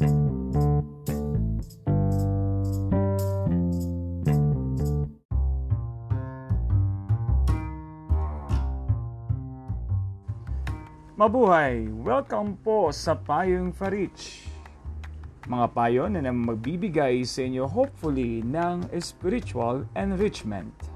Mabuhay! Welcome po sa Payong Farich. Mga payo na magbibigay sa inyo hopefully ng spiritual enrichment.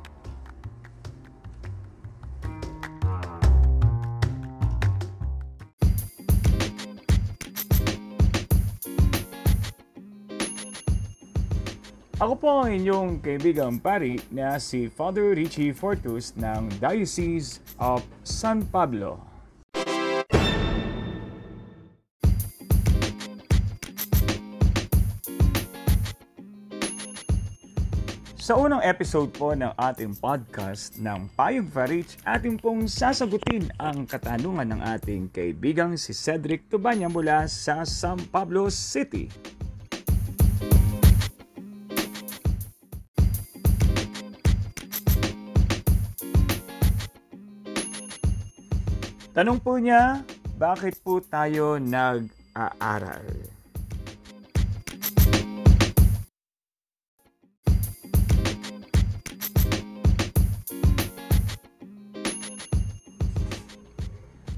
Ako po ang inyong kaibigang pari na si Father Richie Fortus ng Diocese of San Pablo. Sa unang episode po ng ating podcast ng Payong Farich, ating pong sasagutin ang katanungan ng ating kaibigang si Cedric Tubanya mula sa San Pablo City. Tanong po niya, bakit po tayo nag-aaral?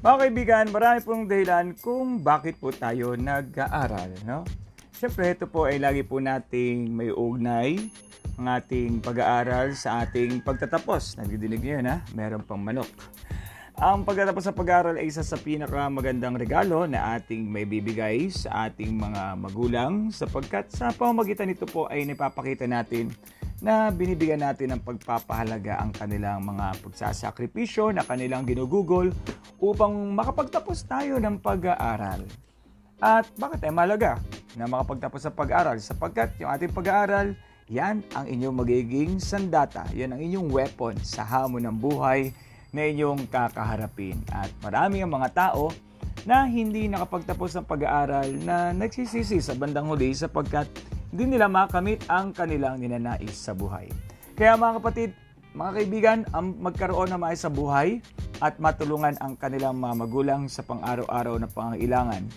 Mga kaibigan, marami pong dahilan kung bakit po tayo nag-aaral. No? Siyempre, ito po ay lagi po nating may ugnay ang ating pag-aaral sa ating pagtatapos. Nagdidinig niyo ha? Meron pang manok. Ang pagtatapos sa pag-aaral ay isa sa pinakamagandang regalo na ating may bibigay sa ating mga magulang sapagkat sa pamamagitan nito po ay napapakita natin na binibigyan natin ng pagpapahalaga ang kanilang mga pagsasakripisyo na kanilang ginugugol upang makapagtapos tayo ng pag-aaral. At bakit ay malaga na makapagtapos sa pag-aaral? Sapagkat yung ating pag-aaral, yan ang inyong magiging sandata. Yan ang inyong weapon sa hamon ng buhay na inyong kakaharapin. At marami ang mga tao na hindi nakapagtapos ng pag-aaral na nagsisisi sa bandang huli sapagkat hindi nila makamit ang kanilang ninanais sa buhay. Kaya mga kapatid, mga kaibigan, ang magkaroon ng maayos sa buhay at matulungan ang kanilang mga magulang sa pang-araw-araw na pangangailangan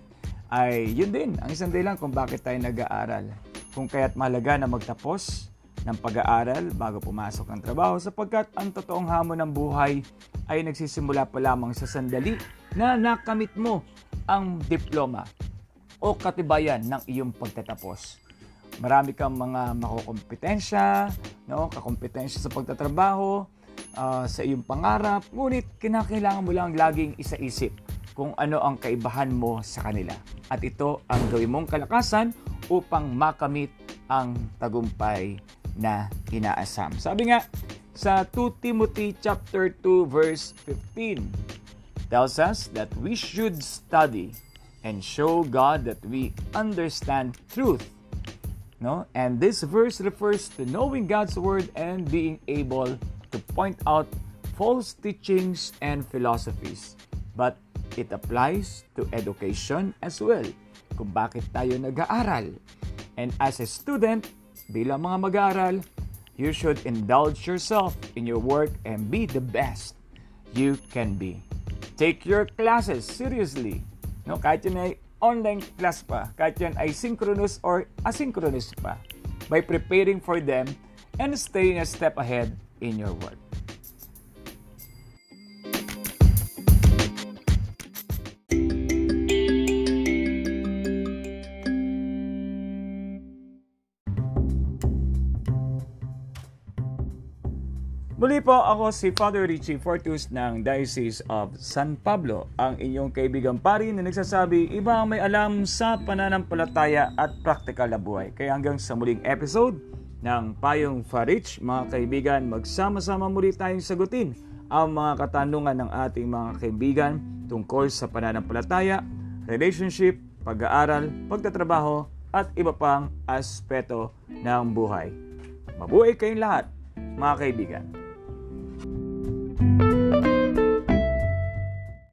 ay yun din ang isang dahilan kung bakit tayo nag-aaral. Kung kaya't mahalaga na magtapos ng pag-aaral bago pumasok ng trabaho sapagkat ang totoong hamon ng buhay ay nagsisimula pa lamang sa sandali na nakamit mo ang diploma o katibayan ng iyong pagtatapos. Marami kang mga makukompetensya, no? kakompetensya sa pagtatrabaho, uh, sa iyong pangarap, ngunit kinakailangan mo lang laging isaisip kung ano ang kaibahan mo sa kanila. At ito ang gawin mong kalakasan upang makamit ang tagumpay na inaasam. Sabi nga sa 2 Timothy chapter 2 verse 15 tells us that we should study and show God that we understand truth No? And this verse refers to knowing God's word and being able to point out false teachings and philosophies. But it applies to education as well. Kung bakit tayo nag-aaral. And as a student, bilang mga mag-aaral, you should indulge yourself in your work and be the best you can be. Take your classes seriously. No, kahit yun ay online class pa, kahit yan ay synchronous or asynchronous pa, by preparing for them and staying a step ahead in your work. Muli po ako si Father Richie Fortus ng Diocese of San Pablo, ang inyong kaibigang pari na nagsasabi iba ang may alam sa pananampalataya at praktikal na buhay. Kaya hanggang sa muling episode ng Payong Farich, mga kaibigan, magsama-sama muli tayong sagutin ang mga katanungan ng ating mga kaibigan tungkol sa pananampalataya, relationship, pag-aaral, pagtatrabaho, at iba pang aspeto ng buhay. Mabuhay kayong lahat, mga kaibigan.